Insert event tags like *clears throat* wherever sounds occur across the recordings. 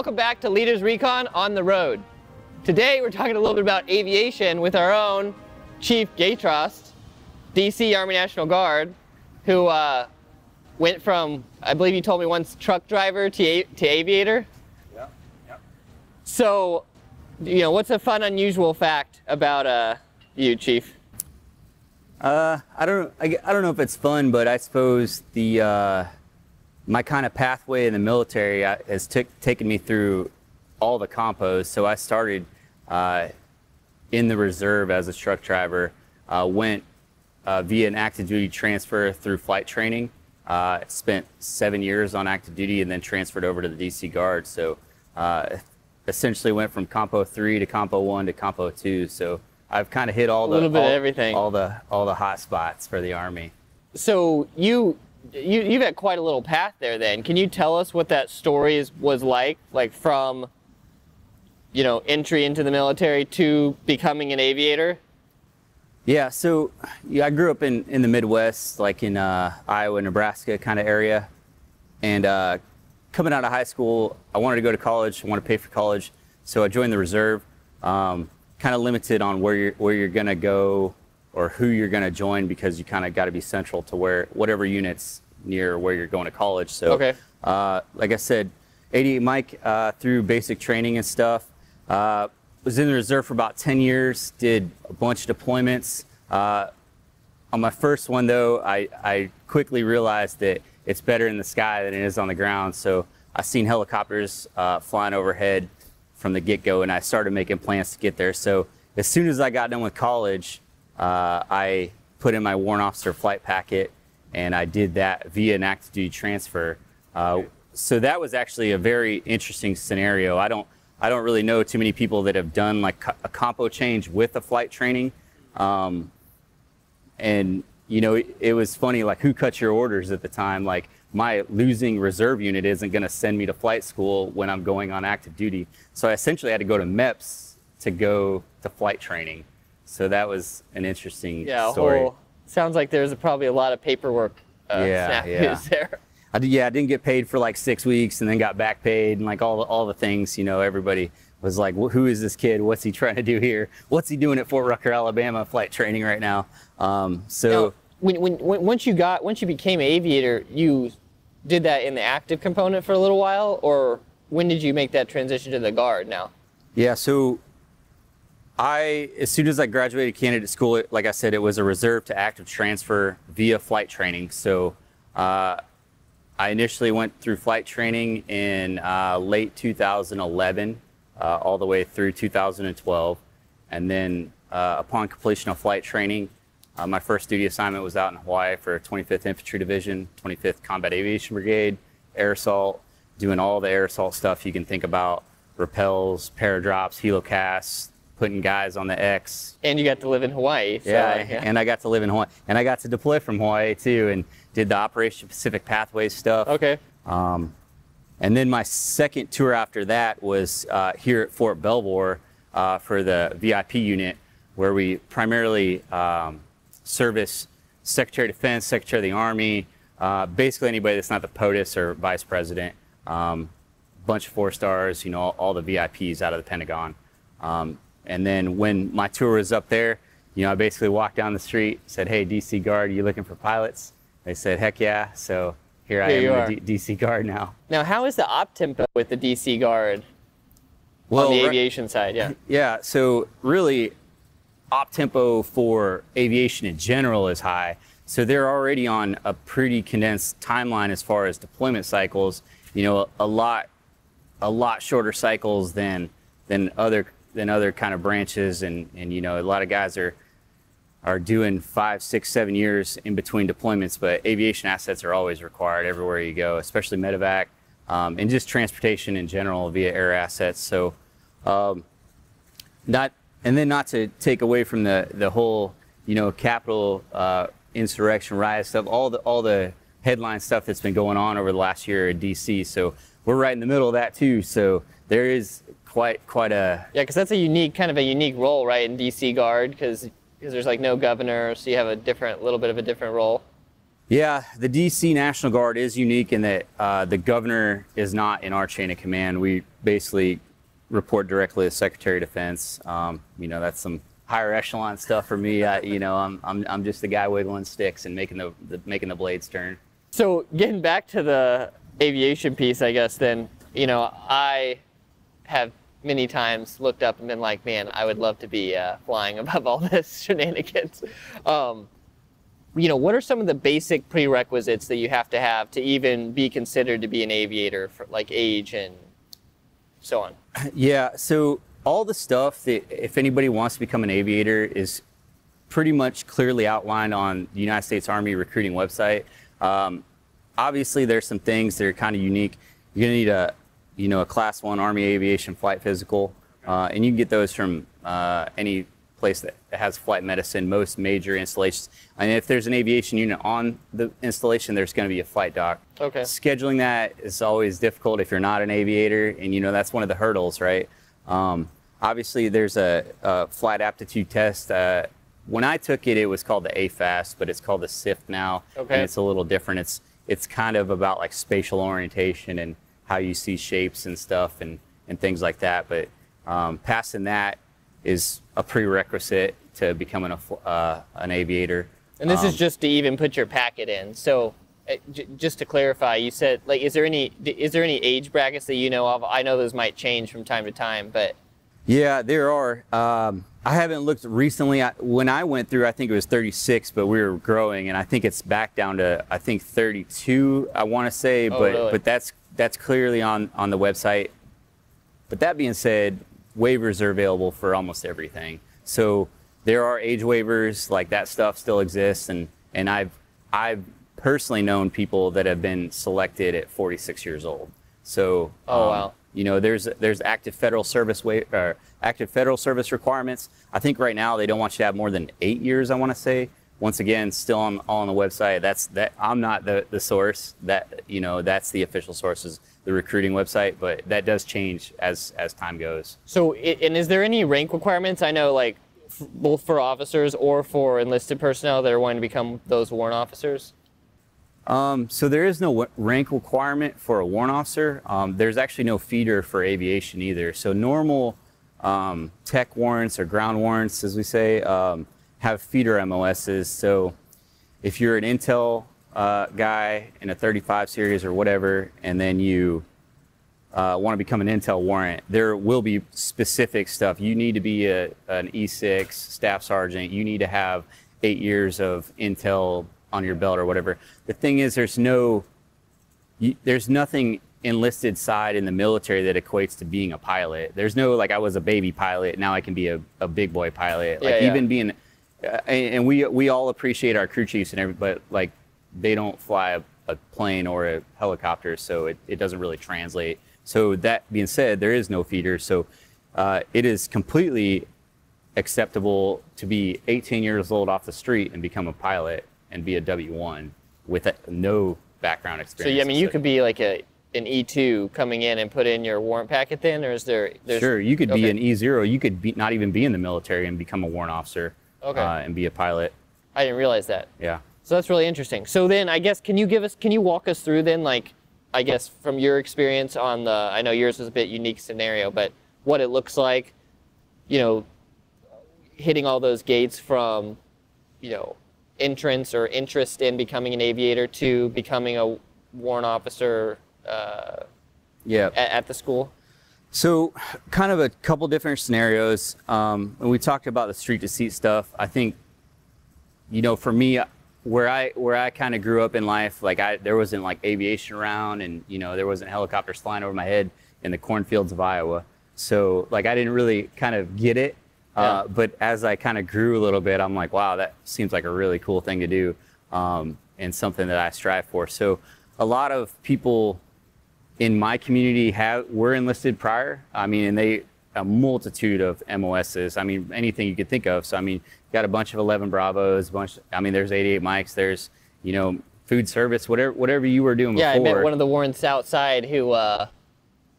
Welcome back to Leaders Recon on the Road. Today we're talking a little bit about aviation with our own Chief Gatrost, DC Army National Guard, who uh, went from, I believe you told me once, truck driver to, to aviator. Yeah. yeah. So, you know, what's a fun, unusual fact about uh, you, Chief? Uh, I don't. I, I don't know if it's fun, but I suppose the uh, my kind of pathway in the military uh, has took taken me through all the compos. So I started uh, in the reserve as a truck driver. Uh, went uh, via an active duty transfer through flight training. Uh, spent seven years on active duty and then transferred over to the DC Guard. So uh, essentially went from Compo three to Compo one to Compo two. So I've kind of hit all the little bit of everything. all the all the hot spots for the Army. So you, you you've had quite a little path there. Then, can you tell us what that story is, was like, like from, you know, entry into the military to becoming an aviator? Yeah, so yeah, I grew up in, in the Midwest, like in uh, Iowa, Nebraska kind of area. And uh, coming out of high school, I wanted to go to college, I wanted to pay for college. So I joined the reserve, um, kind of limited on where you're, where you're going to go or who you're going to join because you kind of got to be central to where whatever units near where you're going to college. So, Okay. uh, like I said, 88 Mike uh, through basic training and stuff. Uh, was in the reserve for about 10 years, did a bunch of deployments. Uh, on my first one, though, I, I quickly realized that it's better in the sky than it is on the ground. So I seen helicopters uh, flying overhead from the get go, and I started making plans to get there. So as soon as I got done with college, uh, I put in my warrant officer flight packet, and I did that via an active duty transfer. Uh, so that was actually a very interesting scenario. I don't I don't really know too many people that have done like a compo change with a flight training. Um, and you know, it, it was funny. Like, who cut your orders at the time? Like, my losing reserve unit isn't going to send me to flight school when I'm going on active duty. So I essentially had to go to MEPS to go to flight training. So that was an interesting Yeah, story. whole. Sounds like there's probably a lot of paperwork. Uh, Yeah, *laughs* yeah. there. I did, yeah, I didn't get paid for like six weeks, and then got back paid, and like all the, all the things. You know, everybody was like, "Wh- "Who is this kid? What's he trying to do here? What's he doing at Fort Rucker, Alabama, flight training right now?" Um, so Now, when, when, when, once you got, once you became an aviator, you did that in the active component for a little while, or when did you make that transition to the guard? Now, Yeah, so I, as soon as I graduated candidate school, it- like I said, it was a reserve to active transfer via flight training. So uh, I initially went through flight training in uh, late 2011, uh, all the way through 2012. And then uh, upon completion of flight training, uh, my first duty assignment was out in Hawaii for 25th Infantry Division, 25th Combat Aviation Brigade, air assault, doing all the air assault stuff you can think about, rappels, paradrops, helocasts, putting guys on the X, and you got to live in Hawaii. So, yeah, like, and I got to live in Hawaii, and I got to deploy from Hawaii too, and did the Operation Pacific Pathways stuff. okay. Um, and then my second tour after that was uh, here at Fort Belvoir uh, for the VIP unit, where we primarily um, service Secretary of Defense, Secretary of the Army, uh, basically anybody that's not the POTUS or Vice President. Um, bunch of four stars, you know, all, all the VIPs out of the Pentagon. Um, and then when my tour was up there, you know, I basically walked down the street, said, "Hey, DC Guard, you looking for pilots?" They said, "Heck yeah!" So here, I Here you am, the D- DC Guard now. Now, how is the op tempo with the DC guard Well, on the aviation side? Yeah. *laughs* Yeah, so really, op tempo for aviation in general is high. So they're already on a pretty condensed timeline as far as deployment cycles. You know, a lot, a lot shorter cycles than than other than other kind of branches, and and you know, a lot of guys are are doing five, six, seven years in between deployments. But aviation assets are always required everywhere you go, especially medevac um, and just transportation in general via air assets. So um, not and then not to take away from the the whole you know Capitol uh, insurrection riot stuff, all the all the headline stuff that's been going on over the last year in D.C. So we're right in the middle of that too. So there is quite quite a Yeah, because that's a unique, kind of a unique role, right, in DC Guard, because because there's like no governor, so you have a different, little bit of a different role. Yeah, the DC National Guard is unique in that uh, the governor is not in our chain of command. We basically report directly to Secretary of Defense. Um, you know, that's some higher echelon stuff for me. I, you know, I'm, I'm, I'm just the guy wiggling sticks and making the, the making the blades turn. So getting back to the aviation piece, I guess then, you know, I have many times looked up and been like, man, I would love to be uh, flying *laughs* above all this shenanigans. Um, you know, what are some of the basic prerequisites that you have to have to even be considered to be an aviator for like age and so on? *laughs* Yeah, so all the stuff that if anybody wants to become an aviator is pretty much clearly outlined on the United States Army recruiting website. Um, obviously, there's some things that are kind of unique. You're gonna need a, you know, a Class One Army Aviation flight physical, uh, and you can get those from uh, any place that has flight medicine. Most major installations, and if there's an aviation unit on the installation, there's going to be a flight doc. Okay. Scheduling that is always difficult if you're not an aviator, and you know that's one of the hurdles, right? Um, obviously, there's a, a flight aptitude test. Uh, when I took it, it was called the AFAST, but it's called the SIFT now, Okay. and it's a little different. It's it's kind of about like spatial orientation and how you see shapes and stuff and and things like that. But um, passing that is a prerequisite to becoming a uh, an aviator. And this is Um, just to even put your packet in. So, uh, j- just to clarify, you said like, is there any is there any age brackets that you know of? I know those might change from time to time, but Yeah, there are. Um, I haven't looked recently. I, when I went through, I think it was 36, but we were growing, and I think it's back down to I think 32. I want to say, Oh, but really? but that's that's clearly on on the website. But that being said, waivers are available for almost everything. So there are age waivers, like that stuff still exists, and and I've I've personally known people that have been selected at 46 years old. So Oh, um, wow. you know, there's there's active federal service wa- or active federal service requirements. I think right now they don't want you to have more than eight years. I want to say. Once again, still on all on the website. That's that. I'm not the the source. That you know, that's the official source is the recruiting website. But that does change as as time goes. So, and is there any rank requirements? I know, like, f- both for officers or for enlisted personnel that are wanting to become those warrant officers. Um, so there is no wa- rank requirement for a warrant officer. Um, there's actually no feeder for aviation either. So normal um, tech warrants or ground warrants, as we say, um, have feeder MOSs. So if you're an Intel uh, guy in a 35 series or whatever, and then you uh, want to become an Intel warrant, there will be specific stuff. You need to be a, an E6 staff sergeant. You need to have eight years of Intel on your belt or whatever. The thing is, there's no, you, there's nothing enlisted side in the military that equates to being a pilot. There's no like I was a baby pilot, now I can be a, a big boy pilot. Like Yeah, yeah. even being, and, and we we all appreciate our crew chiefs and every, but like they don't fly a, a plane or a helicopter, so it, it doesn't really translate. So that being said, there is no feeder, so uh, it is completely acceptable to be 18 years old off the street and become a pilot and be a W1 with a, no background experience. So, yeah, I mean, you could be like a an E2 coming in and put in your warrant packet then, or is there? There's, Sure, you could be an E0. You could be, not even be in the military and become a warrant officer Okay. uh, and be a pilot. I didn't realize that. Yeah. So that's really interesting. So then, I guess, can you give us, can you walk us through then, like, I guess from your experience on the, I know yours was a bit unique scenario, but what it looks like, you know, hitting all those gates from, you know, entrance or interest in becoming an aviator to becoming a warrant officer uh, Yeah. at, at the school. So, kind of a couple different scenarios. Um, when we talked about the street to seat stuff, I think, you know, for me, where I where I kind of grew up in life, like I there wasn't like aviation around, and you know there wasn't helicopters flying over my head in the cornfields of Iowa. So, like I didn't really kind of get it. Uh, Yeah. but as I kind of grew a little bit, I'm like, wow, that seems like a really cool thing to do, um, and something that I strive for. So, a lot of people in my community have were enlisted prior. I mean, and they a multitude of MOSs. I mean, anything you could think of. So I mean, got a bunch of 11 Bravos, a bunch. I mean, there's 88 mics. There's you know food service, whatever whatever you were doing Yeah, I met one of the warrants outside who uh,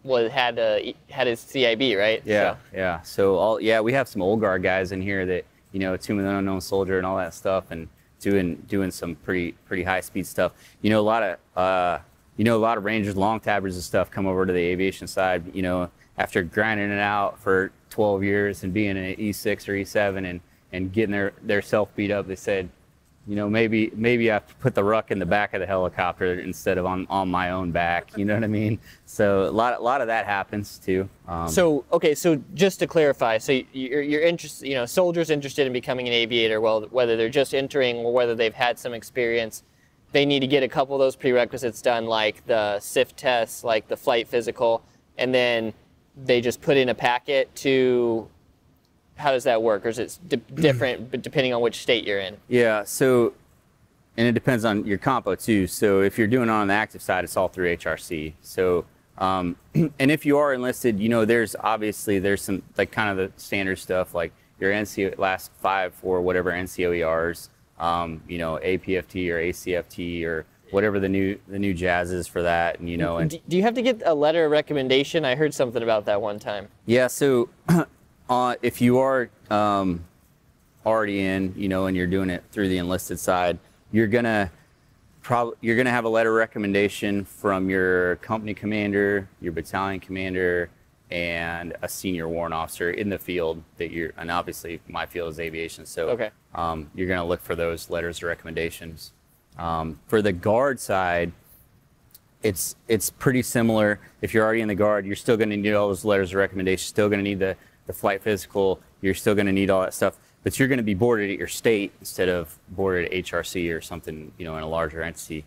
was had uh, had his CIB, right? yeah, So- yeah. So all yeah, we have some old guard guys in here that you know, Tomb of the Unknown Soldier and all that stuff, and doing doing some pretty pretty high speed stuff. You know, a lot of uh, you know a lot of Rangers, long tabbers and stuff come over to the aviation side. You know, after grinding it out for 12 years and being an E6 or E7 and and getting their their self beat up, they said, you know, maybe maybe I put the ruck in the back of the helicopter instead of on, on my own back. You know what I mean? So a lot a lot of that happens too. Um, So okay, so just to clarify, so you're, you're interested, you know, soldiers interested in becoming an aviator, well, whether they're just entering or whether they've had some experience, they need to get a couple of those prerequisites done, like the SIFT tests, like the flight physical, and then they just put in a packet to. How does that work, or is it di- *clears throat* different depending on which state you're in? Yeah, so and it depends on your compo too. So if you're doing it on the active side, it's all through HRC. So um, *clears throat* and if you are enlisted, you know there's obviously there's some like kind of the standard stuff like your NCO last five for whatever NCOERs, um, you know APFT or ACFT or whatever the new the new jazz is for that, and you know and Do, you have to get a letter of recommendation? I heard something about that one time. Yeah, so *clears throat* uh, if you are um, already in, you know, and you're doing it through the enlisted side, you're gonna probably you're gonna have a letter of recommendation from your company commander, your battalion commander, and a senior warrant officer in the field that you're. And obviously, my field is aviation, so Okay. um, you're gonna look for those letters of recommendations. Um, for the guard side, it's it's pretty similar. If you're already in the guard, you're still going to need all those letters of recommendation. Still going to need the the flight physical. You're still going to need all that stuff. But you're going to be boarded at your state instead of boarded at HRC or something, you know, in a larger entity.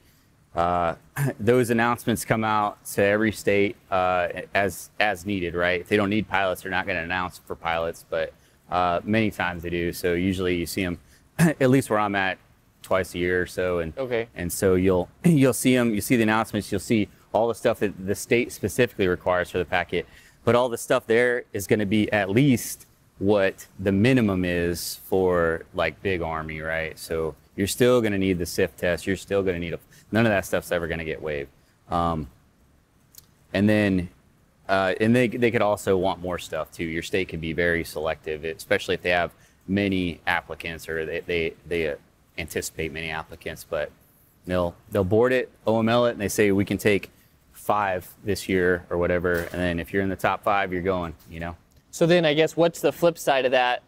Uh, *clears throat* those announcements come out to every state uh, as as needed, right? If they don't need pilots, they're not going to announce for pilots, but uh, many times they do. So usually you see them, *clears throat* at least where I'm at, twice a year or so, and Okay. and so you'll *clears throat* you'll see them, you see the announcements, you'll see all the stuff that the state specifically requires for the packet, but all the stuff there is going to be at least what the minimum is for like big army, right? So you're still going to need the SIFT test. You're still going to need a. None of that stuff's ever going to get waived. Um, and then, uh, and they they could also want more stuff too. Your state could be very selective, especially if they have many applicants or they they they uh, anticipate many applicants. But they'll they'll board it, OML it, and they say we can take five this year or whatever. And then if you're in the top five, you're going. You know. So then I guess what's the flip side of that?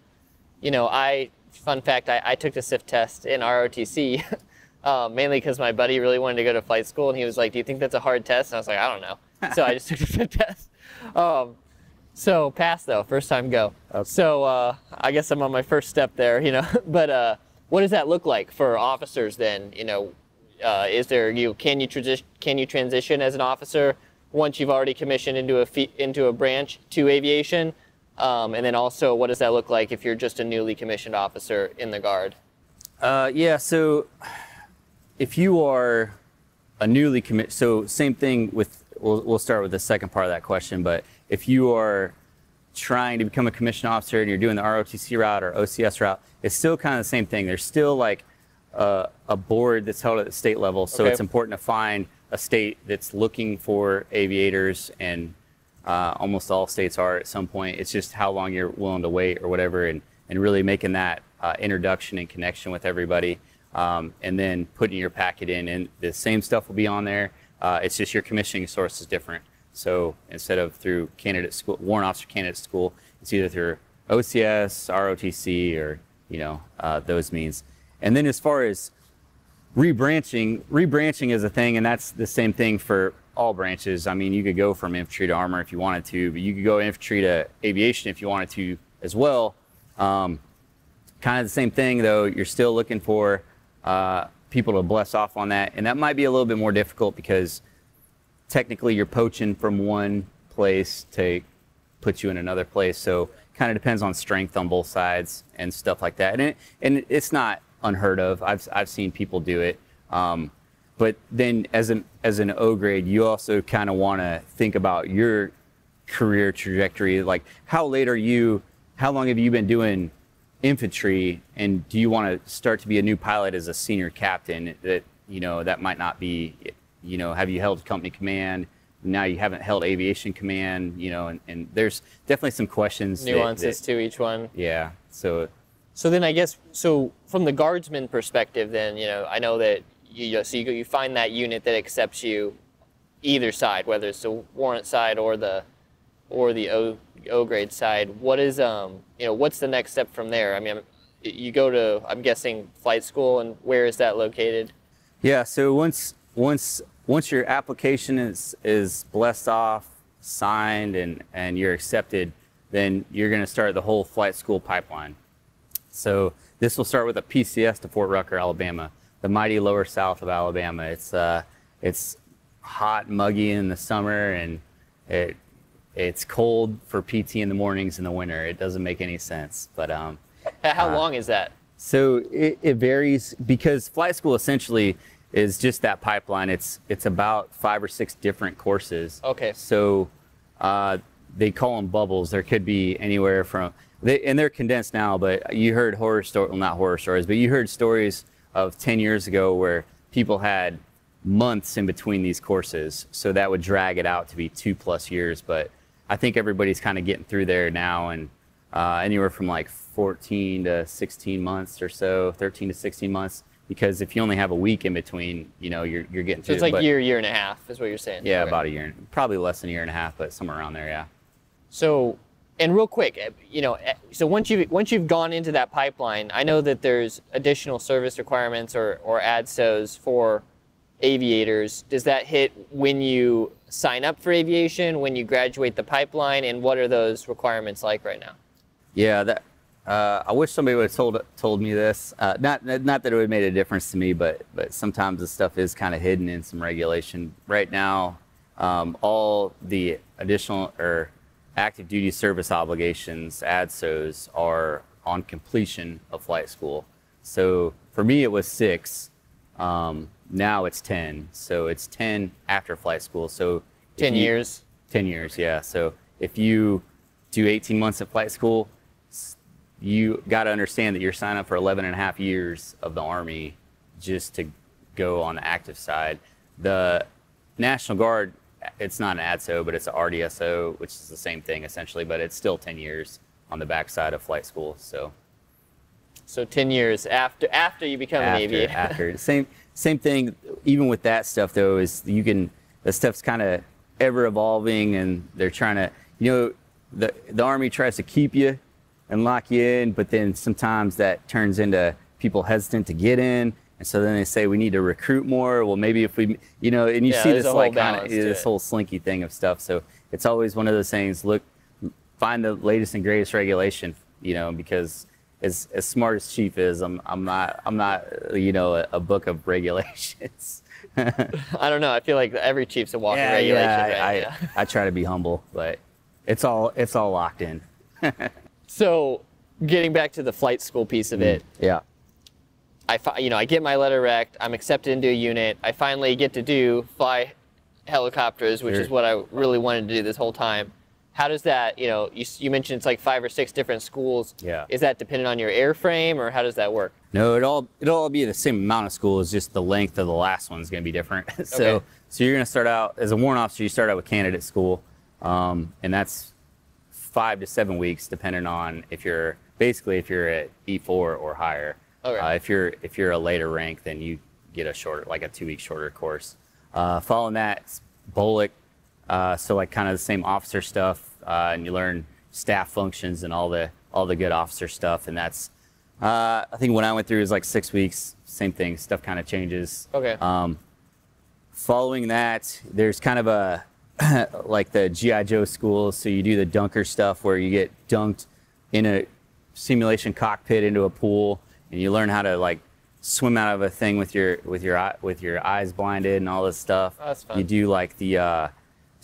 You know, I, fun fact, I, I took the SIFT test in ROTC, *laughs* uh, mainly because my buddy really wanted to go to flight school and he was like, Do you think that's a hard test? And I was like, I don't know. So I just *laughs* took the test. Um, so pass though, first time go. So uh, I guess I'm on my first step there, you know. *laughs* but uh, what does that look like for officers then? You know, uh, is there you can you transition can you transition as an officer once you've already commissioned into a into a branch to aviation? Um, and then also, what does that look like if you're just a newly commissioned officer in the guard? Uh, yeah. So if you are a newly commit, so same thing with. We'll, we'll start with the second part of that question. But if you are trying to become a commissioned officer and you're doing the ROTC route or OCS route, it's still kind of the same thing. There's still like a, a board that's held at the state level, so Okay. it's important to find a state that's looking for aviators, and uh, almost all states are at some point. It's just how long you're willing to wait or whatever, and, and really making that uh, introduction and connection with everybody, um, and then putting your packet in, and the same stuff will be on there. Uh, it's just your commissioning source is different. So instead of through candidate school, warrant officer candidate school, it's either through OCS, ROTC, or you know uh, those means. And then as far as rebranching, rebranching is a thing, and that's the same thing for all branches. I mean, you could go from infantry to armor if you wanted to, but you could go infantry to aviation if you wanted to as well. Um, kind of the same thing, though. You're still looking for uh, people to bless off on that, and that might be a little bit more difficult because technically you're poaching from one place to put you in another place. So kind of depends on strength on both sides and stuff like that. And it, and it's not unheard of. I've I've seen people do it. Um, but then as an as an O grade, you also kind of want to think about your career trajectory. Like how late are you? How long have you been doing infantry? And do you want to start to be a new pilot as a senior captain? That you know that might not be. You know, have you held company command? Now you haven't held aviation command. You know, and, and there's definitely some questions. that- Nuances that- to each one. yeah. So So then I guess so from the guardsman perspective, then you know I know that you so you, you find that unit that accepts you either side, whether it's the warrant side or the or the O, o grade side. What is um you know what's the next step from there? I mean, you go to I'm guessing flight school, and where is that located? Yeah. So once once once your application is is blessed off, signed, and and you're accepted, then you're going to start the whole flight school pipeline. So this will start with a PCS to Fort Rucker, Alabama, the mighty lower south of Alabama. It's uh, it's hot, muggy in the summer, and it it's cold for PT in the mornings in the winter. It doesn't make any sense. But um, how uh, long is that? So it, it varies because flight school essentially is just that pipeline. It's it's about five or six different courses. Okay. So uh, they call them bubbles. There could be anywhere from they, and they're condensed now. But you heard horror stories, well, not horror stories, but you heard stories of 10 years ago where people had months in between these courses. So that would drag it out to be two plus years. But I think everybody's kind of getting through there now, and uh, anywhere from like 14 to 16 months or so, 13 to 16 months. Because if you only have a week in between, you know, you're, you're getting so it's like but, year, year and a half is what you're saying. Yeah, okay. about a year, probably less than a year and a half, but somewhere around there, yeah. So, and real quick, eh, you know, eh, so once you've once you've gone into that pipeline, I know that there's additional service requirements or or ADSOs for aviators. Does that hit when you sign up for aviation, when you graduate the pipeline, and what are those requirements like right now? Yeah, that uh, I wish somebody would have told told me this. Uh, not not that it would have made a difference to me, but but sometimes the stuff is kind of hidden in some regulation. Right now, um, all the additional or active duty service obligations, ADSOs, are on completion of flight school. So for me, it was six. Um, now it's 10. So it's 10 after flight school. So 10 you, years? 10 years, yeah. So if you do 18 months of flight school, you got to understand that you're signing up for 11 and a half years of the Army just to go on the active side. The National Guard, it's not an ADSO, but it's an RDSO, which is the same thing essentially, but it's still 10 years on the backside of flight school. So, so 10 years after after you become after, an aviator. after *laughs* same same thing. Even with that stuff though, is you can the stuff's kind of ever evolving, and they're trying to you know the the army tries to keep you and lock you in, but then sometimes that turns into people hesitant to get in. And so then they say we need to recruit more. Well, maybe if we, you know, and you yeah, see this like kind of this it. whole slinky thing of stuff. So it's always one of those things. Look, find the latest and greatest regulation, you know, because as as smart as Chief is, I'm I'm not I'm not you know a, a book of *laughs* regulations. *laughs* I don't know. I feel like every chief's a walking yeah, regulation. Yeah, right? I, yeah. I, I try to be humble, but it's all it's all locked in. *laughs* so, getting back to the flight school piece of it. Mm, yeah. I you know I get my letter rec. I'm accepted into a unit. I finally get to do fly helicopters, which sure. is what I really wanted to do this whole time how does that, you know, you, you mentioned it's like five or six different schools. Yeah. Is that dependent on your airframe or how does that work? No, it all it'll all be the same amount of schools, just the length of the last one is going to be different. *laughs* so okay. so you're going to start out as a warrant officer. You start out with candidate school, um, and that's five to seven weeks, depending on if you're basically if you're at E4 or higher. Okay. Uh, if you're if you're a later rank, then you get a shorter, like a two week shorter course. Uh, following that, BOLC, uh, so like kind of the same officer stuff, uh, and you learn staff functions and all the all the good officer stuff. And that's uh, I think when I went through was like six weeks. Same thing. Stuff kind of changes. Okay. Um, following that, there's kind of a *clears throat* like the GI Joe school. So you do the dunker stuff where you get dunked in a simulation cockpit into a pool, and you learn how to like swim out of a thing with your with your with your eyes blinded and all this stuff. Oh, that's fun. You do like the uh,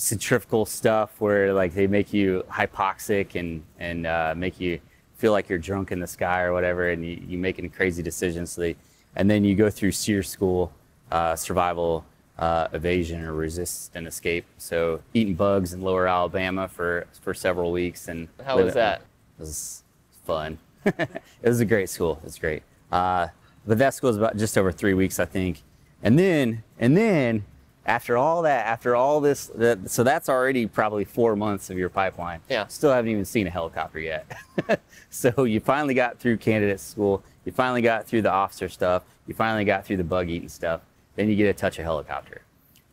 centrifugal stuff where like they make you hypoxic and and uh, make you feel like you're drunk in the sky or whatever, and you, you making crazy decisions. So they, and then you go through SERE school, uh, survival, uh, evasion, or resist and escape. So eating bugs in Lower Alabama for for several weeks and how was that? It was fun. *laughs* it was a great school. It's great. Uh, but that school is about just over three weeks, I think. And then and then after all that, after all this, that, so that's already probably four months of your pipeline. Yeah. Still haven't even seen a helicopter yet. *laughs* so you finally got through candidate school. You finally got through the officer stuff. You finally got through the bug eating stuff. Then you get a touch a helicopter.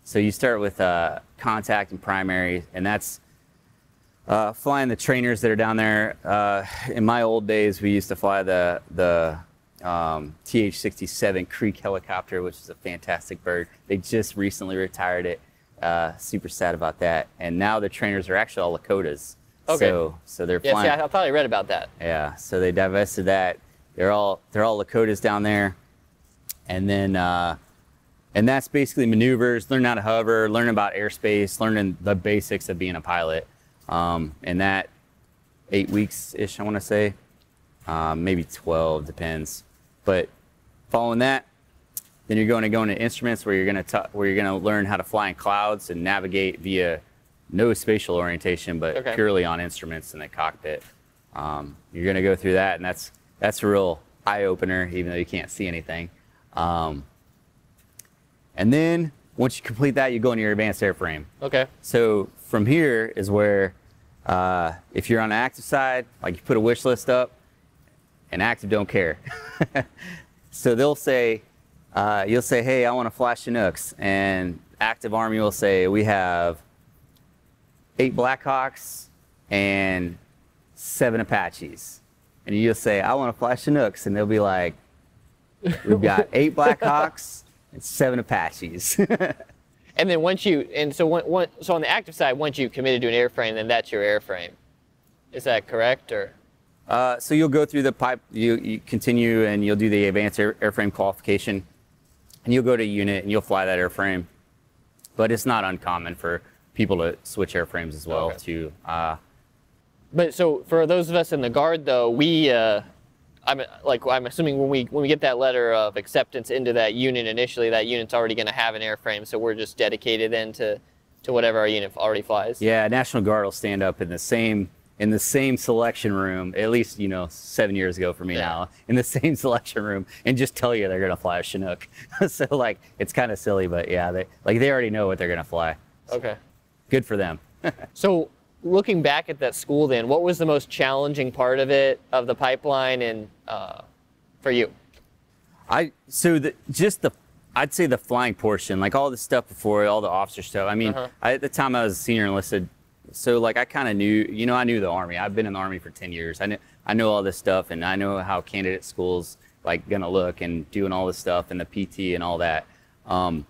So you start with uh, contact and primary, and that's uh, flying the trainers that are down there. Uh, in my old days, we used to fly the the um, TH-67 Creek helicopter, which is a fantastic bird. They just recently retired it. Uh, super sad about that. And now the trainers are actually all Lakotas. Okay. So, so they're Yeah, flying. I, I thought I read about that. Yeah, so they divested that. They're all they're all Lakotas down there, and then uh, and that's basically maneuvers, learning how to hover, learning about airspace, learning the basics of being a pilot. Um, and that eight weeks ish, I want to say, um, maybe twelve depends. But following that, then you're going to go into instruments where you're going to where you're going to learn how to fly in clouds and navigate via no spatial orientation, but Okay. purely on instruments in the cockpit. Um, you're going to go through that, and that's that's a real eye opener, even though you can't see anything. Um, and then once you complete that, you go into your advanced airframe. Okay. So from here is where, uh, if you're on the active side, like you put a wish list up, and active don't care. *laughs* so they'll say, uh, you'll say, hey, I want to fly Chinooks, and active army will say, we have eight Blackhawks and seven Apaches, and you'll say, I want to fly Chinooks, and they'll be like, we've got *laughs* eight Blackhawks and seven Apaches. *laughs* And then once you and so one, one, so on the active side, once you committed to an airframe, then that's your airframe. Is that correct or? Uh, so you'll go through the pipe, you, you continue and you'll do the advanced air, airframe qualification, and you'll go to unit and you'll fly that airframe. But it's not uncommon for people to switch airframes as well Okay. to uh, But so for those of us in the guard, though, we, uh, I'm like I'm assuming when we when we get that letter of acceptance into that unit initially, that unit's already going to have an airframe, so we're just dedicated then to to whatever our unit already flies. yeah national guard will stand up in the same in the same selection room at least you know seven years ago for me Yeah. now in the *laughs* same selection room and just tell you they're gonna fly a chinook *laughs* so like it's kind of silly but yeah they like they already know what they're gonna fly Okay. good for them *laughs* So looking back at that school, then, what was the most challenging part of it, of the pipeline, and uh, for you? I so the just the I'd say the flying portion, like all the stuff before, all the officer stuff. I mean, Uh-huh. I, at the time I was a senior enlisted, so like I kind of knew, you know, I knew the army. I've been in the army for ten years. I know I know all this stuff, and I know how candidate schools like gonna look and doing all this stuff and the PT and all that. Um,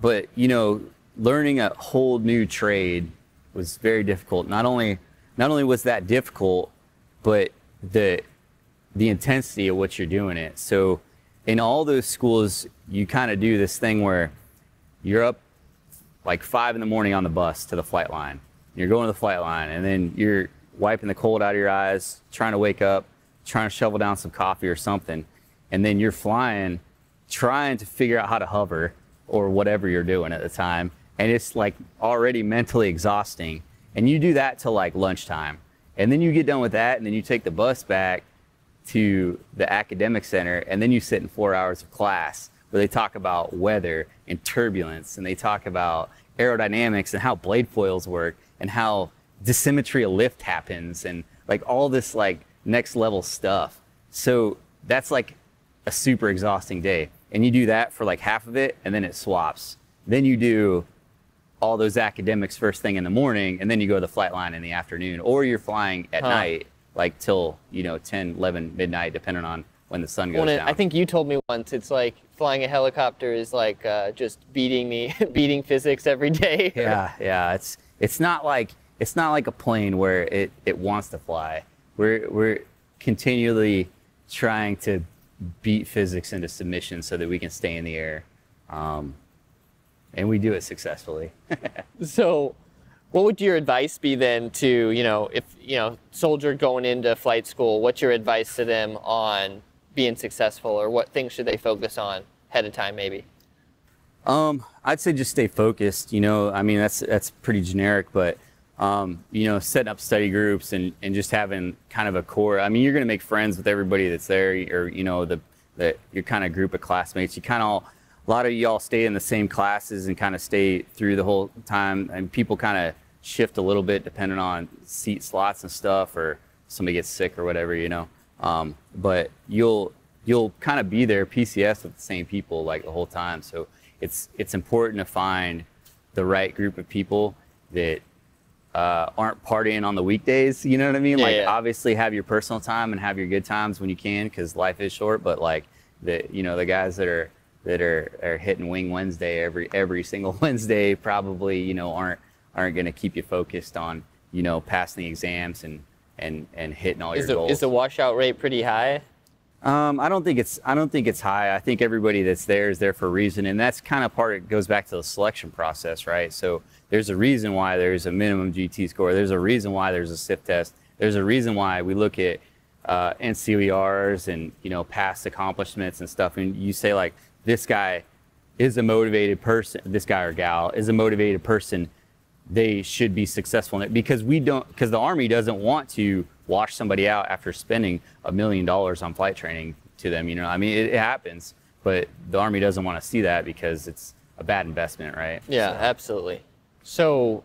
but you know, learning a whole new trade was very difficult. Not only not only was that difficult, but the the intensity of what you're doing it. So in all those schools, you kind of do this thing where you're up like five in the morning on the bus to the flight line. You're going to the flight line, and then you're wiping the cold out of your eyes, trying to wake up, trying to shovel down some coffee or something, and then you're flying, trying to figure out how to hover or whatever you're doing at the time, and it's like already mentally exhausting. And you do that till like lunchtime, and then you get done with that, and then you take the bus back to the academic center and then you sit in four hours of class where they talk about weather and turbulence and they talk about aerodynamics and how blade foils work and how dissymmetry of lift happens and like all this like next level stuff so that's like a super exhausting day and you do that for like half of it and then it swaps then you do all those academics first thing in the morning and then you go to the flight line in the afternoon or you're flying at Huh. night like till you know 10 11 midnight depending on when the sun goes and down I think you told me once it's like flying a helicopter is like uh, just beating me, *laughs* beating physics every day. yeah yeah it's it's not like it's not like a plane where it it wants to fly we're we're continually trying to beat physics into submission so that we can stay in the air um, and we do it successfully *laughs* So, what would your advice be then to you know if you know soldier going into flight school? What's your advice to them on being successful, or what things should they focus on ahead of time, maybe? Um, I'd say just stay focused. You know, I mean that's that's pretty generic, but um, you know, setting up study groups and, and just having kind of a core. I mean, you're gonna make friends with everybody that's there, or you know, the the your kind of group of classmates. You kind of a lot of y'all stay in the same classes and kind of stay through the whole time, and people kind of shift a little bit depending on seat slots and stuff, or somebody gets sick or whatever, you know. Um, but you'll you'll kind of be there PCS with the same people like the whole time. So it's it's important to find the right group of people that uh, aren't partying on the weekdays. You know what I mean? Yeah, like yeah. obviously have your personal time and have your good times when you can because life is short. But like the you know the guys that are that are, are hitting Wing Wednesday every every single *laughs* Wednesday probably you know aren't aren't going to keep you focused on you know passing the exams and and and hitting all Is your the, goals. is the washout rate pretty high? Um, I don't think it's I don't think it's high. I think everybody that's there is there for a reason, and that's kind of part. Of it goes back to the selection process, right? So there's a reason why there's a minimum GT score. There's a reason why there's a SIFT test. There's a reason why we look at uh, NCOERs and you know past accomplishments and stuff. And you say like this guy is a motivated person. This guy or gal is a motivated person. They should be successful in it because we don't because the army doesn't want to wash somebody out after spending a million dollars on flight training to them. You know, I mean, it, it happens, but the army doesn't want to see that because it's a bad investment, right? Yeah, absolutely. So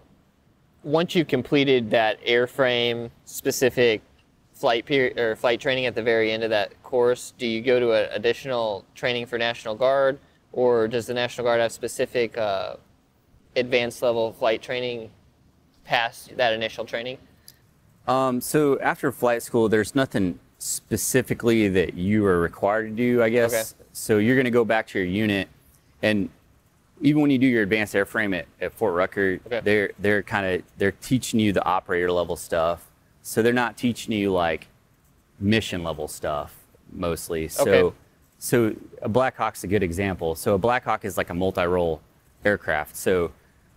once you completed that airframe specific flight period or flight training at the very end of that course, do you go to a, additional training for National Guard, or does the National Guard have specific uh, advanced level flight training past that initial training? Um, so after flight school, there's nothing specifically that you are required to do, I guess. Okay. So you're going to go back to your unit, and even when you do your advanced airframe at, at Fort Rucker, Okay. they're they're kind of they're teaching you the operator level stuff. So they're not teaching you like mission level stuff mostly. So Okay. so a Black Hawk's a good example. So a Black Hawk is like a multi-role aircraft. So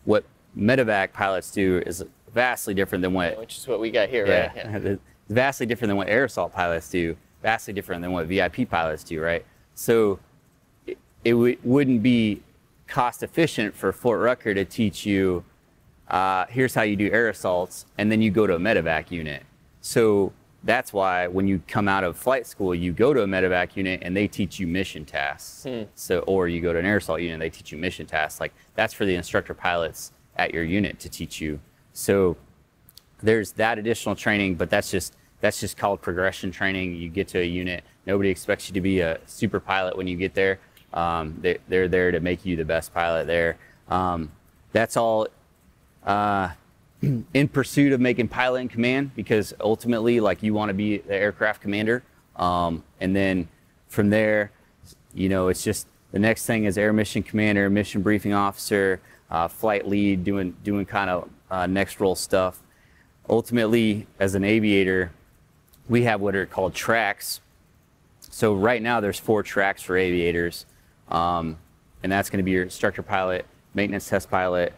what medevac pilots do is vastly different than what Which is what we got here, yeah, right? *laughs* it's vastly different than what air assault pilots do. Vastly different than what VIP pilots do, right? So it, it w- wouldn't be cost efficient for Fort Rucker to teach you. Uh, here's how you do air assaults, and then you go to a medevac unit. So that's why when you come out of flight school, you go to a medevac unit and they teach you mission tasks. So, or you go to an air assault unit and they teach you mission tasks. Like that's for the instructor pilots at your unit to teach you. So there's that additional training, but that's just that's just called progression training. You get to a unit. Nobody expects you to be a super pilot when you get there. Um, they, they're there to make you the best pilot there. Um, that's all uh, *clears throat* in pursuit of making pilot in command because ultimately, like you want to be the aircraft commander. Um, and then from there, you know, it's just the next thing is air mission commander, mission briefing officer, uh, flight lead, doing doing kind of uh, next role stuff. Ultimately, as an aviator, we have what are called tracks. So right now, there's four tracks for aviators, um, and that's going to be your instructor pilot, maintenance test pilot,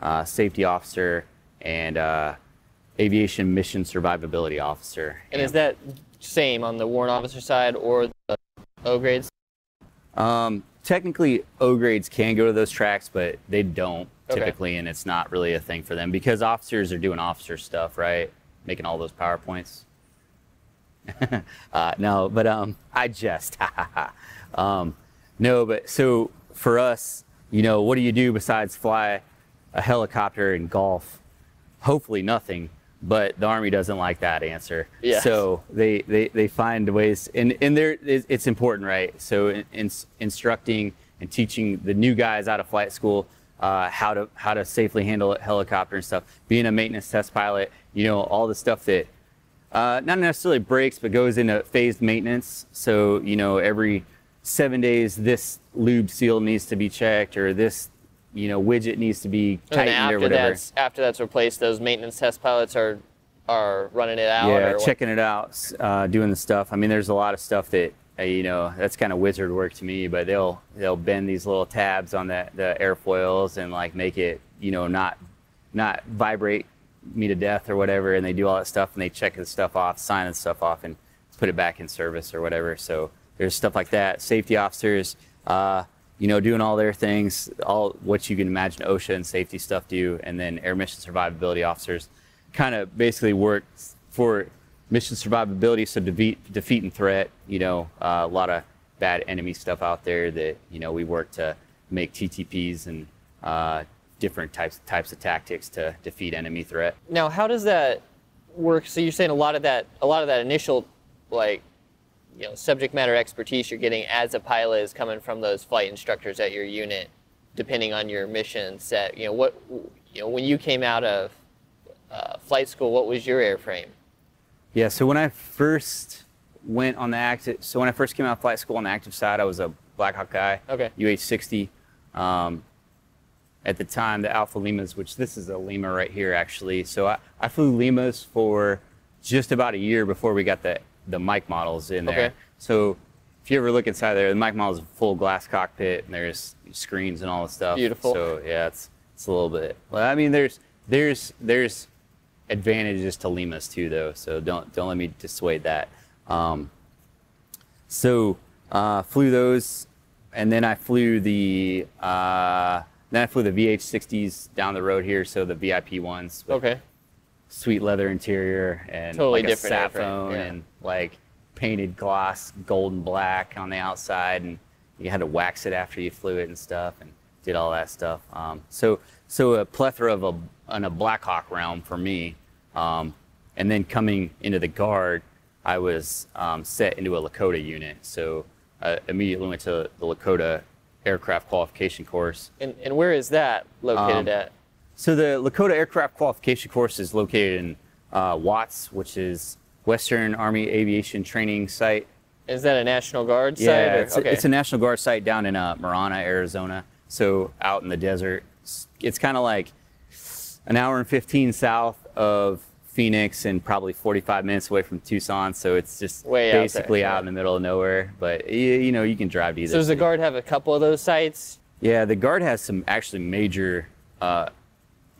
uh, safety officer, and uh, aviation mission survivability officer. And is that same on the warrant officer side or the O grades? Um, technically, O grades can go to those tracks, but they don't Okay. typically, and it's not really a thing for them because officers are doing officer stuff, right? Making all those powerpoints. *laughs* uh, no, but um, I jest. *laughs* um, no, but so for us, you know, what do you do besides fly a helicopter and golf? Hopefully, nothing. But the army doesn't like that answer. Yes. So they, they, they find ways, and, and there it's important, right? So in, in, instructing and teaching the new guys out of flight school uh, how to how to safely handle a helicopter and stuff. Being a maintenance test pilot, you know, all the stuff that uh, not necessarily breaks, but goes into phased maintenance. So you know, every seven days, this lube seal needs to be checked, or this you know widget needs to be tightened or after whatever. that's after that's replaced, those maintenance test pilots are are running it out. yeah, or what? checking it out, uh, doing the stuff. I mean, there's a lot of stuff that uh, you know that's kind of wizard work to me. But they'll they'll bend these little tabs on the the airfoils and like make it you know not not vibrate me to death or whatever. And they do all that stuff and they check the stuff off, sign the stuff off, and put it back in service or whatever. So there's stuff like that. Safety officers. Uh, you know, doing all their things, all what you can imagine OSHA and safety stuff do, and then air mission survivability officers kind of basically work for mission survivability, so defeat, defeat and threat. You know, uh, a lot of bad enemy stuff out there that you know we work to make TTPs and uh, different types types of tactics to defeat enemy threat. Now, how does that work? So you're saying a lot of that, a lot of that initial, like, you know, subject matter expertise you're getting as a pilot is coming from those flight instructors at your unit, depending on your mission set. You know, what, you know, when you came out of uh, flight school, what was your airframe? Yeah, so when I first went on the active, so when I first came out of flight school on the active side, I was a Black Hawk guy, Okay. UH-60. Um, at the time, the Alpha Limas, which this is a Lima right here, actually. So I, I flew Limas for just about a year before we got the the Mike models in there. Okay. So if you ever look inside there, the Mike model is a full glass cockpit, and there's screens and all the stuff. Beautiful. So yeah, it's it's a little bit. Well, I mean, there's there's there's advantages to Limas too, though. So don't don't let me dissuade that. Um, so uh, flew those, and then I flew the uh, then I flew the VH60s down the road here. So the VIP ones. Okay. Sweet leather interior and Totally like different a airframe, yeah. and like painted gloss, golden black on the outside, and you had to wax it after you flew it and stuff, and did all that stuff. Um, so so a plethora of a in a Black Hawk realm for me, um, and then coming into the guard, I was um, set into a Lakota unit. So I immediately went to the Lakota aircraft qualification course. And, and where is that located Um, at? So the Lakota Aircraft Qualification Course is located in uh, WAATS, which is Western Army Aviation Training Site. Is that a National Guard site? Yeah, it's, a, it's a National Guard site down in uh, Marana, Arizona. So out in the desert, it's, it's kind of like an hour and 15 south of Phoenix and probably 45 minutes away from Tucson. So it's just Way out there, basically out yeah. in the middle of nowhere. But you, you know, you can drive to either. So does the. Guard have a couple of those sites? Yeah, the Guard has some actually major, uh,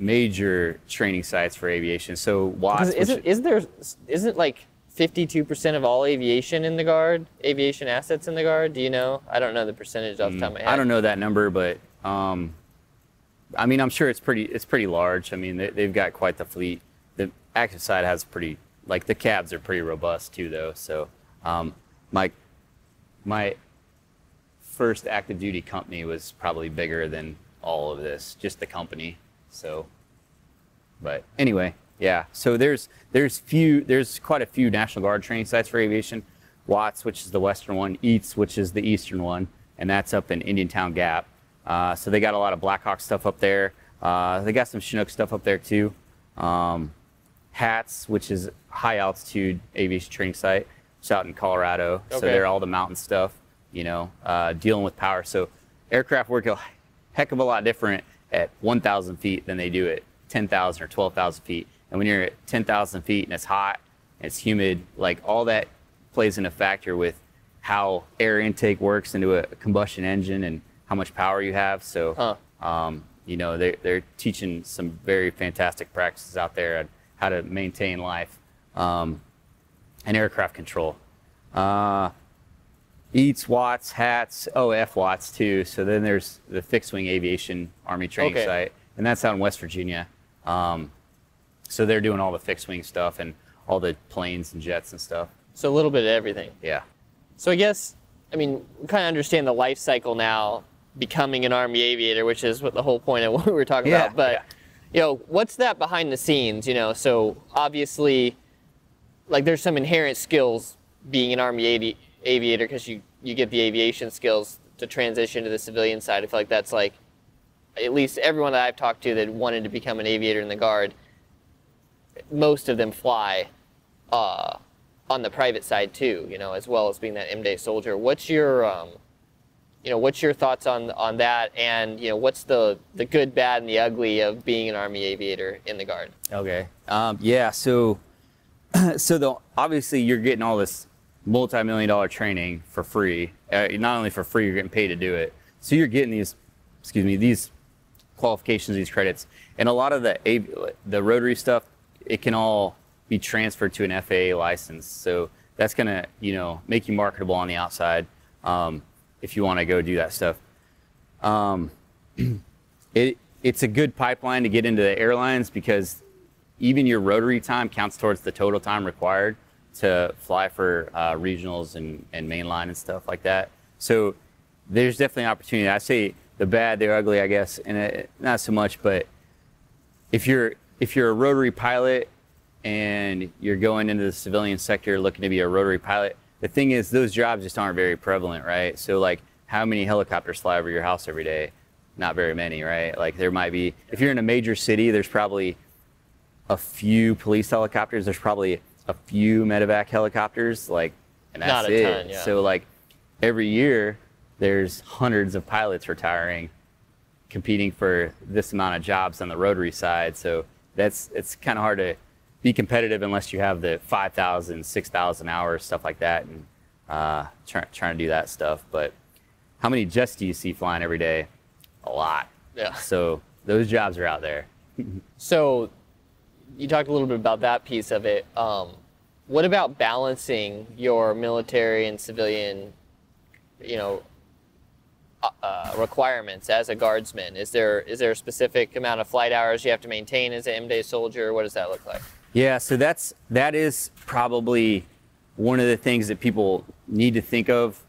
major training sites for aviation. So WAATS, isn't isn't there isn't like 52% of all aviation in the guard, aviation assets in the guard? Do you know? I don't know the percentage off the top of my head. Mm, I don't know that number, but um, I mean, I'm sure it's pretty, it's pretty large. I mean, they, they've got quite the fleet. The active side has pretty, like the cabs are pretty robust too, though. So um, my my first active duty company was probably bigger than all of this, just the company. So, but anyway, yeah. So there's there's few there's quite a few National Guard training sites for aviation. WAATS, which is the western one, EAATS, which is the eastern one, and that's up in Indiantown Gap. Uh, so they got a lot of Blackhawk stuff up there. Uh, they got some Chinook stuff up there too. Um, HAATS, which is high altitude aviation training site, it's out in Colorado. So they're all the mountain stuff, you know, uh, dealing with power. So aircraft work a heck of a lot different at 1,000 feet than they do at 10,000 or 12,000 feet. And when you're at 10,000 feet and it's hot, and it's humid, like all that plays in a factor with how air intake works into a combustion engine and how much power you have. So, Huh. um, you know, they're, they're teaching some very fantastic practices out there on how to maintain life um, and aircraft control. Uh, EAATS, WAATS, HAATS, oh, FWAATS too. So then there's the fixed wing aviation Army training Okay. site, and that's out in West Virginia. Um, so they're doing all the fixed wing stuff and all the planes and jets and stuff. So a little bit of everything. Yeah. So I guess, I mean, we kind of understand the life cycle now, becoming an Army aviator, which is what the whole point of *laughs* what we were talking Yeah, about. But, yeah. you know, what's that behind the scenes? You know, so obviously, like, there's some inherent skills being an Army avi- aviator because you, you get the aviation skills to transition to the civilian side. I feel like that's like, at least everyone that I've talked to that wanted to become an aviator in the Guard, most of them fly uh, on the private side too, you know, as well as being that M-Day soldier. What's your, um, you know, what's your thoughts on on that, and you know, what's the the good, bad, and the ugly of being an Army aviator in the Guard? Okay. Um, yeah. So, *clears throat* so the obviously you're getting all this multi-million dollar training for free. Uh, not only for free, you're getting paid to do it. So you're getting these, excuse me, these qualifications, these credits, and a lot of the the rotary stuff, it can all be transferred to an FAA license. So that's gonna, you know, make you marketable on the outside um, if you want to go do that stuff. Um, *clears throat* it it's a good pipeline to get into the airlines because even your rotary time counts towards the total time required to fly for uh, regionals and, and mainline and stuff like that. So there's definitely an opportunity. I say the bad, the ugly, I guess, and it, not so much. But if you're if you're a rotary pilot and you're going into the civilian sector looking to be a rotary pilot, the thing is those jobs just aren't very prevalent, right? So like, how many helicopters fly over your house every day? Not very many, right? Like there might be if you're in a major city, there's probably a few police helicopters. There's probably a few medevac helicopters, like, and that's Not a it. ton, yeah. So like every year there's hundreds of pilots retiring competing for this amount of jobs on the rotary side so that's it's kind of hard to be competitive unless you have the 5000 6000 hours stuff like that and uh, try, trying to do that stuff but how many jets do you see flying every day a lot Yeah. so those jobs are out there So, you talked a little bit about that piece of it. Um, what about balancing your military and civilian, you know, uh, uh, requirements as a guardsman? Is there is there a specific amount of flight hours you have to maintain as an M-day soldier? What does that look like? Yeah, so that's that is probably one of the things that people need to think of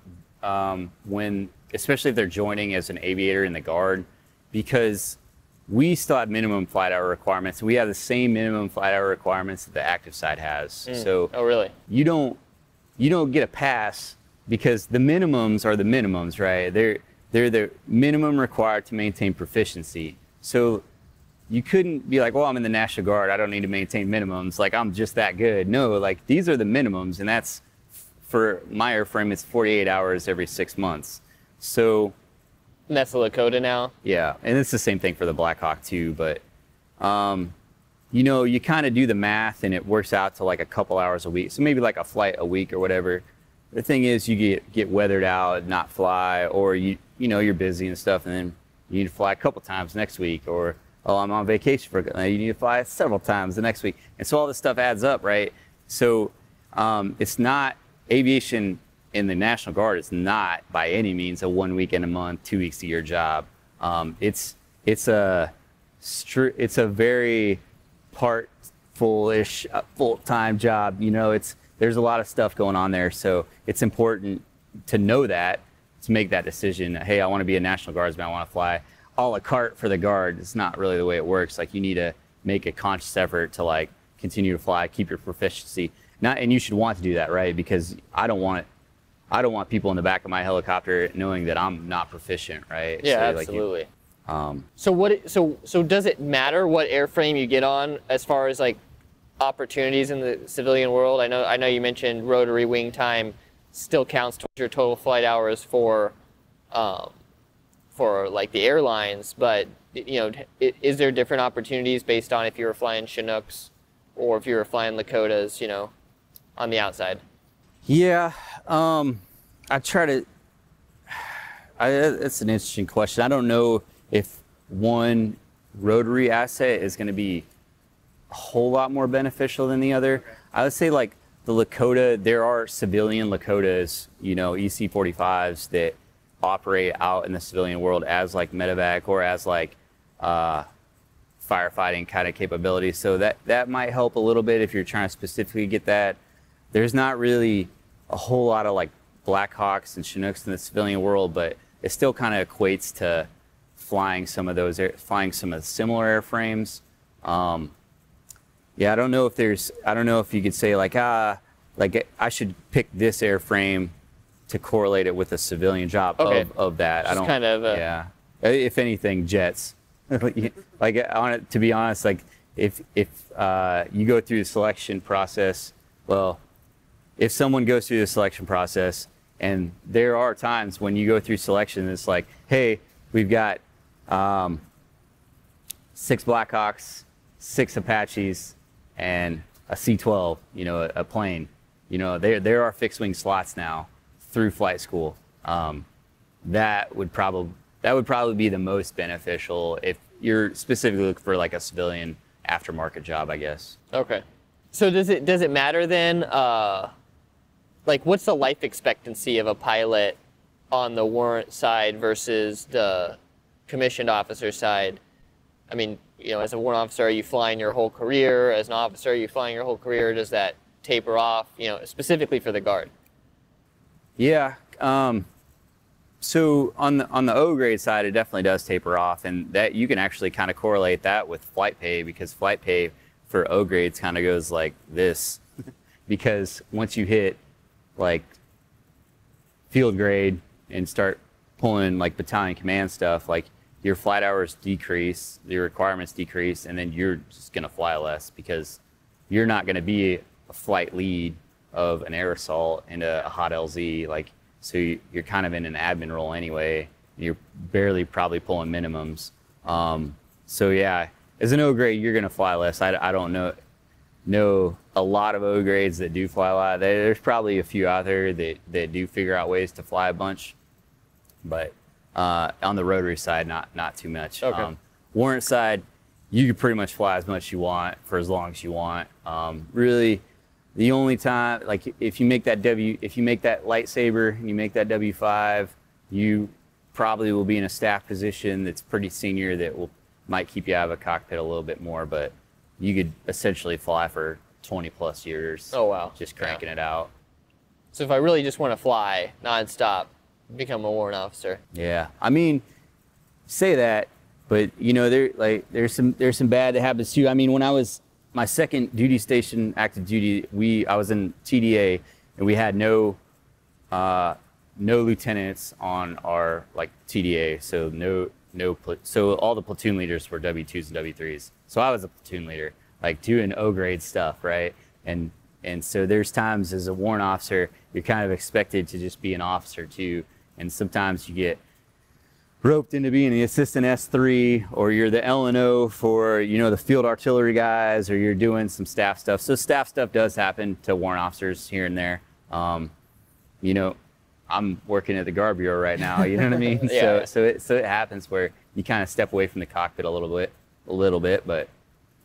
um, when, especially if they're joining as an aviator in the guard, because we still have minimum flight hour requirements. We have the same minimum flight hour requirements that the active side has. Mm. So Oh, really? you don't you don't get a pass because the minimums are the minimums, right? They're they're the minimum required to maintain proficiency. So you couldn't be like, well, I'm in the National Guard. I don't need to maintain minimums. Like I'm just that good. No, like these are the minimums, and that's for my airframe. It's 48 hours every six months. So Lakota now. yeah, and it's the same thing for the Blackhawk too. But um, you know, you kind of do the math, and it works out to like a couple hours a week. So maybe like a flight a week or whatever. The thing is, you get get weathered out, not fly, or you you know you're busy and stuff, and then you need to fly a couple times next week, or oh I'm on vacation for you need to fly several times the next week, and so all this stuff adds up, right? So um, it's not aviation in the National Guard is not by any means a one weekend a month, two weeks a year job. Um, it's it's a it's a very part full-ish uh, full-time job. You know, it's there's a lot of stuff going on there, so it's important to know that to make that decision. Hey, I want to be a National Guardsman. I want to fly a la carte for the guard. It's not really the way it works. Like you need to make a conscious effort to like continue to fly, keep your proficiency. Not, and you should want to do that, right? Because I don't want I don't want people in the back of my helicopter knowing that I'm not proficient, right? Yeah, So, like, you- absolutely. um, So what? So so does it matter what airframe you get on as far as like opportunities in the civilian world? I know I know you mentioned rotary wing time still counts towards your total flight hours for um, for like the airlines, but you know, is there different opportunities based on if you were flying Chinooks or if you were flying Lakotas? You know, on the outside. Yeah, um, I try to. I, it's an interesting question. I don't know if one rotary asset is going to be a whole lot more beneficial than the other. I would say like the Lakota, there are civilian Lakotas, you know, EC-45s that operate out in the civilian world as like medevac or as like uh, firefighting kind of capabilities. So that that might help a little bit if you're trying to specifically get that. There's not really a whole lot of like Blackhawks and Chinooks in the civilian world, but it still kind of equates to flying some of those, air, flying some of the similar airframes. Um, yeah, I don't know if there's, I don't know if you could say like, ah, like I should pick this airframe to correlate it with a civilian job Okay. of, of that. I don't, kind of, uh, yeah. If anything, jets. *laughs* like on it, to be honest, like if if uh, you go through the selection process, well, if someone goes through the selection process, and there are times when you go through selection, it's like, hey, we've got um, six Blackhawks, six Apaches, and a C-12, you know, a, a plane. You know, there there are fixed wing slots now through flight school. Um, that would probably that would probably be the most beneficial if you're specifically looking for like a civilian aftermarket job, I guess. Okay. So does it does it matter then? Uh, like, what's the life expectancy of a pilot on the warrant side versus the commissioned officer side? I mean, you know, as a warrant officer, are you flying your whole career? As an officer, are you flying your whole career? Does that taper off? You know, specifically for the guard. Yeah. Um, so on the on the O grade side, it definitely does taper off, and that you can actually kind of correlate that with flight pay because flight pay for O grades kind of goes like this, *laughs* because once you hit like field grade and start pulling like battalion command stuff, like your flight hours decrease, your requirements decrease, and then you're just gonna fly less because you're not gonna be a flight lead of an air assault and a, a hot LZ like so you, are kind of in an admin role anyway. You're barely probably pulling minimums. Um, so yeah, as an O grade, you're gonna fly less. I, I don't know know a lot of O grades that do fly a lot. There's probably a few out there that, that do figure out ways to fly a bunch, but uh, on the rotary side, not not too much. Okay. Um, warrant side, you can pretty much fly as much as you want for as long as you want. Um, really, the only time, like if you make that W, if you make that lightsaber and you make that W5, you probably will be in a staff position that's pretty senior that will might keep you out of a cockpit a little bit more, but you could essentially fly for 20 plus years. Oh wow! Just cranking Yeah. it out. So if I really just want to fly nonstop, become a warrant officer. Yeah, I mean, say that, but you know, there like there's some there's some bad that happens too. I mean, when I was my second duty station, active duty, we I was in TDA, and we had no uh, no lieutenants on our like TDA, so no no so all the platoon leaders were W twos and W threes. So I was a platoon leader, like doing O grade stuff, right? And and so there's times as a warrant officer, you're kind of expected to just be an officer too, and sometimes you get roped into being the assistant S3 or you're the LNO for, you know, the field artillery guys or you're doing some staff stuff. So staff stuff does happen to warrant officers here and there. Um, you know, I'm working at the guard bureau right now, you know what I mean? *laughs* Yeah. So, so it, so it happens where you kind of step away from the cockpit a little bit, a little bit, but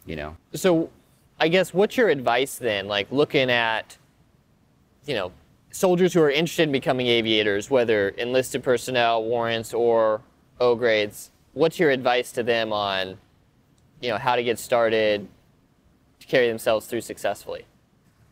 you know, So, I guess what's your advice then? Like looking at, you know, soldiers who are interested in becoming aviators, whether enlisted personnel, warrants, or O grades. What's your advice to them on, you know, how to get started to carry themselves through successfully?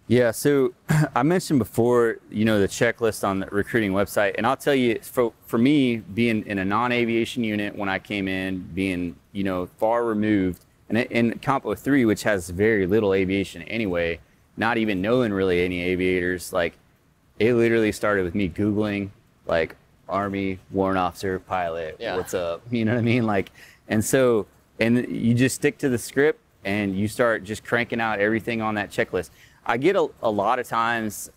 Yeah, so *clears throat* I mentioned before, you know, the checklist on the recruiting website, and I'll tell you, for for me, being in a non-aviation unit when I came in, being you know far removed, and in Compo Three, which has very little aviation anyway, not even knowing really any aviators, like it literally started with me googling like Army warrant officer pilot, Yeah. what's up, *laughs* you know what I mean, like, and so and you just stick to the script and you start just cranking out everything on that checklist. I get a, a lot of times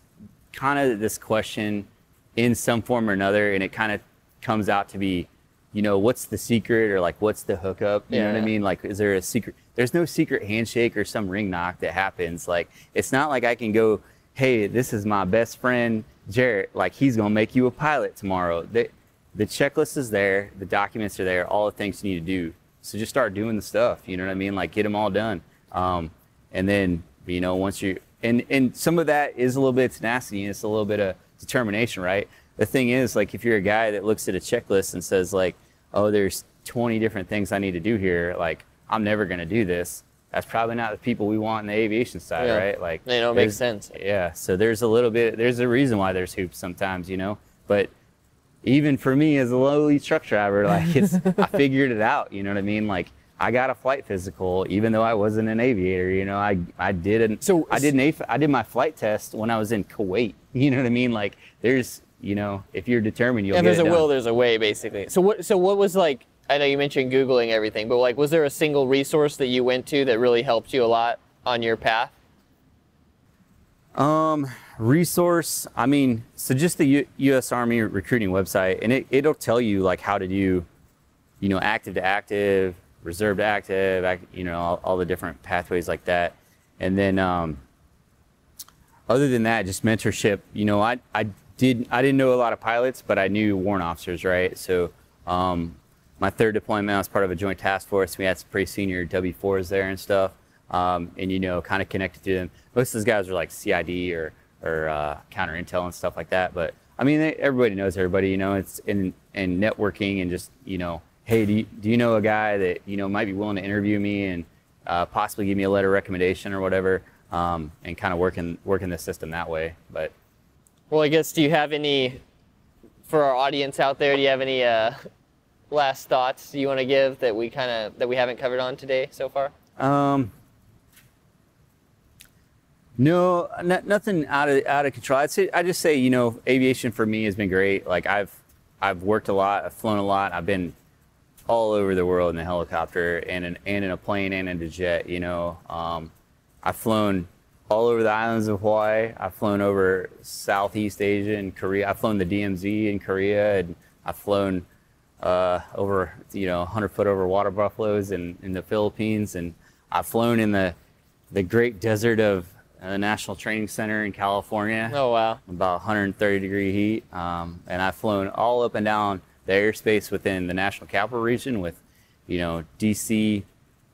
kind of this question in some form or another, and it kind of comes out to be, you know, what's the secret or like what's the hookup? You know what I mean? Like, is there a secret? There's no secret handshake or some ring knock that happens. Like, it's not like I can go, hey, this is my best friend, Jarrett. Like, he's going to make you a pilot tomorrow. The, the checklist is there, the documents are there, all the things you need to do. So just start doing the stuff. You know what I mean? Like, get them all done. Um, and then, you know, once you, and, and some of that is a little bit of tenacity and it's a little bit of determination, right? The thing is, like, if you're a guy that looks at a checklist and says, like, oh, there's 20 different things I need to do here, like, I'm never going to do this. That's probably not the people we want in the aviation side, Yeah. right? Like, they makes there's- sense. Yeah. So there's a little bit, there's a reason why there's hoops sometimes, you know? But even for me as a lowly truck driver, like, it's, I figured it out, you know what I mean? Like, I got a flight physical, even though I wasn't an aviator. You know, I I didn't. So- I did an A, I did my flight test when I was in Kuwait. *laughs* You know what I mean? Like, there's, you know, if you're determined, you'll If get there's it a done. will, there's a way, basically. So what? So what was like? I know you mentioned googling everything, but like, was there a single resource that you went to that really helped you a lot on your path? Um, resource. I mean, so just the U- U.S. Army recruiting website, and it it'll tell you like how to do, you know, active to active, reserve to active, you know, all, all the different pathways like that, and then um, other than that, just mentorship. You know, I I did I didn't know a lot of pilots, but I knew warrant officers, right? So, um, my third deployment, I was part of a joint task force. We had some pretty senior W4s there and stuff, um, and you know, kind of connected to them. Most of those guys were like CID or or uh, counter intel and stuff like that. But I mean, they, everybody knows everybody. You know, it's in in networking and just you know, hey, do you, do you know a guy that you know might be willing to interview me and uh, possibly give me a letter of recommendation or whatever, um, and kind of working working the system that way. But Well, I guess do you have any for our audience out there, do you have any uh, last thoughts you want to give that we kind of that we haven't covered on today so far? Um, no, n- nothing out of out of control. I'd say I just say you know aviation for me has been great. Like I've I've worked a lot, I've flown a lot, I've been all over the world in a helicopter and in, and in a plane and in a jet. You know, um, I've flown all over the islands of Hawaii. I've flown over Southeast Asia and Korea. I've flown the DMZ in Korea, and I've flown uh, over you know 100 foot over water buffaloes in, in the Philippines, and I've flown in the the great desert of the National Training Center in California Oh wow. about 130 degree heat. Um, and I've flown all up and down the airspace within the National Capital Region with, you know, DC,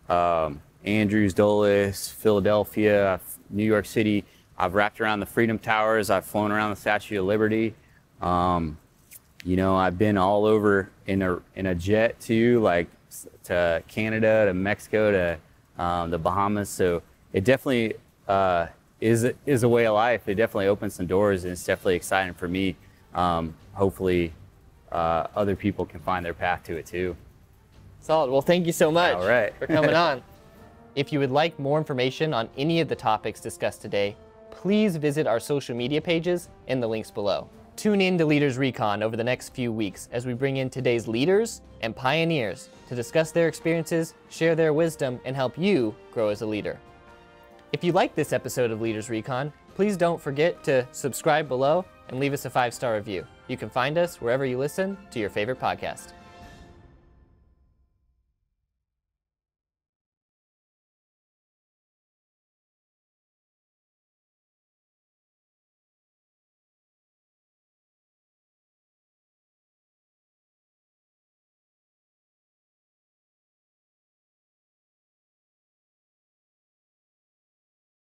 um, Andrews, Dulles, Philadelphia, New York City. I've wrapped around the Freedom Towers. I've flown around the Statue of Liberty. Um, you know, I've been all over in a in a jet too, like to Canada, to Mexico, to um, the Bahamas. So it definitely uh, is is a way of life. It definitely opens some doors, and it's definitely exciting for me. Um, hopefully, uh, other people can find their path to it too. Solid. Well, thank you so much All right. for coming *laughs* on. If you would like more information on any of the topics discussed today, please visit our social media pages in the links below. Tune in to Leaders Recon over the next few weeks as we bring in today's leaders and pioneers to discuss their experiences, share their wisdom, and help you grow as a leader. If you like this episode of Leaders Recon, please don't forget to subscribe below and leave us a five star review. You can find us wherever you listen to your favorite podcast.